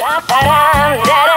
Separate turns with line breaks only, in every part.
Da-ba-da-da-da.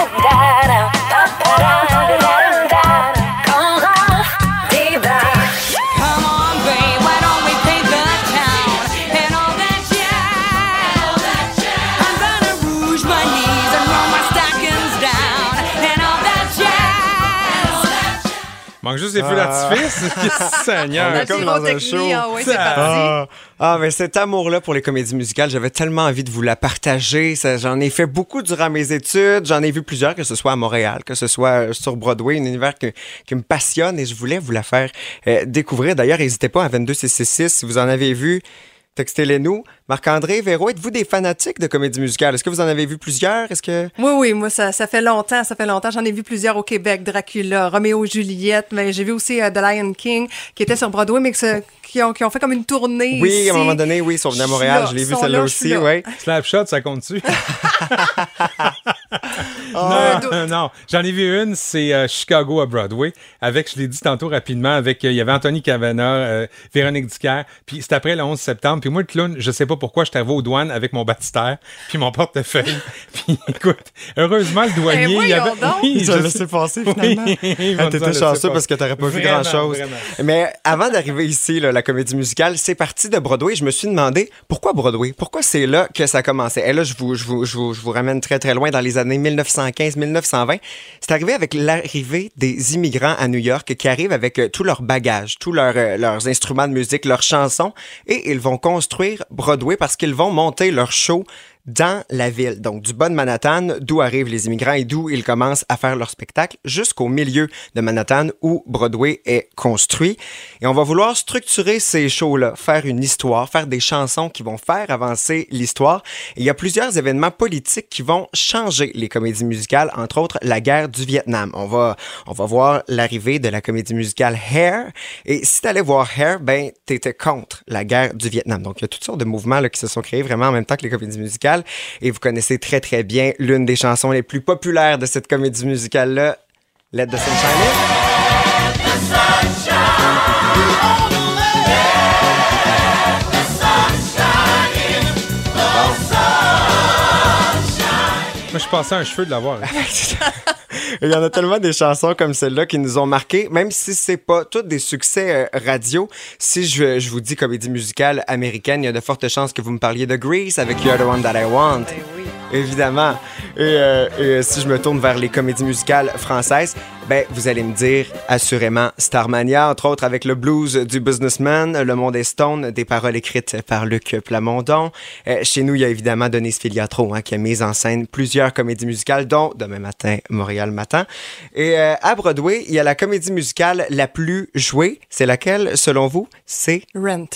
Manque juste des feux d'artifice. Seigneur.
On est comme dans un show.
Ah ouais, c'est parti.
Ah, ah, mais cet amour-là pour les comédies musicales, j'avais tellement envie de vous la partager. Ça, J'en ai fait beaucoup durant mes études. J'en ai vu plusieurs, que ce soit à Montréal, que ce soit euh, sur Broadway, un univers que- qui me passionne et je voulais vous la faire euh, découvrir. D'ailleurs, n'hésitez pas à 22666 si vous en avez vu. Textez-les nous. Marc-André, Véro, êtes-vous des fanatiques de comédies musicales? Est-ce que vous en avez vu plusieurs? Est-ce que...
Oui, oui, moi, ça, ça fait longtemps, ça fait longtemps. J'en ai vu plusieurs au Québec, Dracula, Roméo et Juliette, mais j'ai vu aussi euh, The Lion King, qui était sur Broadway, mais que qui, ont, qui ont fait comme une tournée
Oui,
ici.
à un moment donné, oui, ils sont venus à Montréal. Je l'ai vu celle-là aussi, oui.
Slapshot, ça compte-tu?
Un
non, non, non. J'en ai vu une, c'est euh, Chicago à Broadway, avec, je l'ai dit tantôt rapidement, avec, euh, il y avait Anthony Cavana, euh, Véronique Dicker, puis c'était après le 11 septembre, puis moi, le clown, je sais pas pourquoi, j'étais arrivé aux douanes avec mon baptistère, puis mon portefeuille, puis écoute, heureusement, le douanier, il y avait...
donc.
Oui,
Ils ont
je
laissé passer,
Oui,
finalement.
ils
Ah, T'étais chanceux parce que t'aurais pas vu
Vraiment,
grand-chose.
vraiment.
Mais avant d'arriver ici, là, la comédie musicale, c'est parti de Broadway. Je me suis demandé pourquoi Broadway? Pourquoi c'est là que ça commençait? Et là, je vous, je vous, je vous, je vous ramène très, très loin dans les années 1915-1920. C'est arrivé avec l'arrivée des immigrants à New York qui arrivent avec tout leur bagage, tous euh, leurs instruments de musique, leurs chansons, et ils vont construire Broadway parce qu'ils vont monter leur show dans la ville, donc du bas de Manhattan, d'où arrivent les immigrants et d'où ils commencent à faire leur spectacle, jusqu'au milieu de Manhattan où Broadway est construit. Et on va vouloir structurer ces shows-là, faire une histoire, faire des chansons qui vont faire avancer l'histoire. Et il y a plusieurs événements politiques qui vont changer les comédies musicales, entre autres la guerre du Vietnam. On va, on va voir l'arrivée de la comédie musicale Hair. Et si t'allais voir Hair, ben, t'étais contre la guerre du Vietnam. Donc, il y a toutes sortes de mouvements qui se sont créés vraiment en même temps que les comédies musicales. Et vous connaissez très, très bien l'une des chansons les plus populaires de cette comédie musicale-là, Let the Sunshine In.
Moi, je passais un cheveu de l'avoir.
Il y en a tellement des chansons comme celle-là qui nous ont marqué, même si c'est pas toutes des succès euh, radio. Si je, je vous dis comédie musicale américaine, il y a de fortes chances que vous me parliez de Grease avec You're the One That I Want. Évidemment. Et, euh, et, euh, si je me tourne vers les comédies musicales françaises, ben, vous allez me dire assurément Starmania, entre autres avec le blues du businessman, Le Monde est Stone, des paroles écrites par Luc Plamondon. Euh, chez nous, il y a évidemment Denise Filiatro, hein, qui a mis en scène plusieurs comédies musicales, dont Demain matin, Montréal matin. Et euh, à Broadway, il y a la comédie musicale la plus jouée. C'est laquelle, selon vous? C'est
Rent.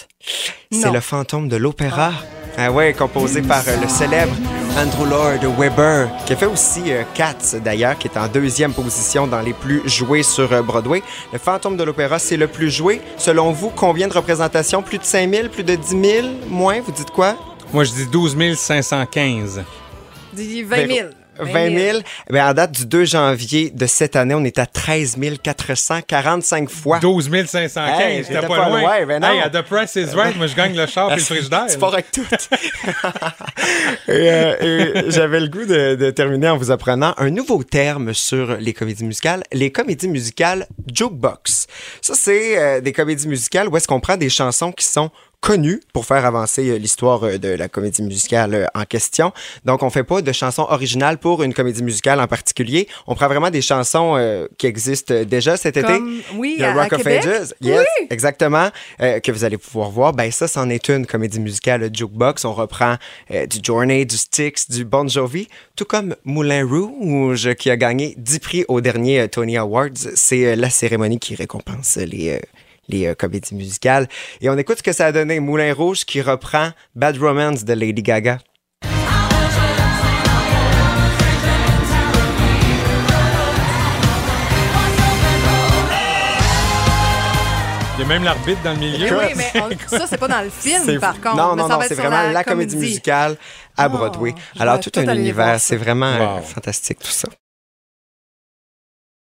c'est le fantôme de l'opéra. Ah ouais, composé par euh, le célèbre Andrew Lloyd Webber, qui a fait aussi euh, Cats d'ailleurs, qui est en deuxième position dans les plus joués sur euh, Broadway. Le fantôme de l'opéra, c'est le plus joué. Selon vous, combien de représentations? Plus de 5 000, plus de 10 000? Moins, vous dites quoi?
Moi, je dis 12 515.
Dis 20 000.
20 000. Ben, en date du 2 janvier de cette année, on est à 13 445 fois.
12 515.
Hey,
T'étais pas,
pas
loin.
loin, ben non.
Hey, à The Price is Right, moi, je gagne le char et le frigidaire.
C'est pas avec tout. et euh, j'avais le goût de, de terminer en vous apprenant un nouveau terme sur les comédies musicales, les comédies musicales jukebox. Ça, c'est euh, des comédies musicales où est-ce qu'on prend des chansons qui sont connues pour faire avancer euh, l'histoire euh, de la comédie musicale euh, en question. Donc, on fait pas de chansons originales pour une comédie musicale en particulier. On prend vraiment des chansons euh, qui existent déjà cet été.
Oui,
The
à- à
Rock of
Québec.
Ages. Yes,
Oui.
exactement. euh, que vous allez pouvoir voir. Ben ça, c'en est une comédie musicale le jukebox. On reprend euh, du Journey, du Styx, du Bon Jovi, tout comme Moulin Rouge qui a gagné 10 prix au dernier Tony Awards. C'est la cérémonie qui récompense les les euh, comédies musicales. Et on écoute ce que ça a donné. Moulin Rouge qui reprend Bad Romance de Lady Gaga.
Il y a même l'arbitre dans le milieu.
Oui, mais on- ça, c'est pas dans le film,
C'est-
par contre.
Non,
mais
non,
ça
non, c'est vraiment la, comédie musicale à
Oh,
Broadway.
je
Alors, tout un univers, c'est vraiment euh,
Wow.
fantastique tout ça.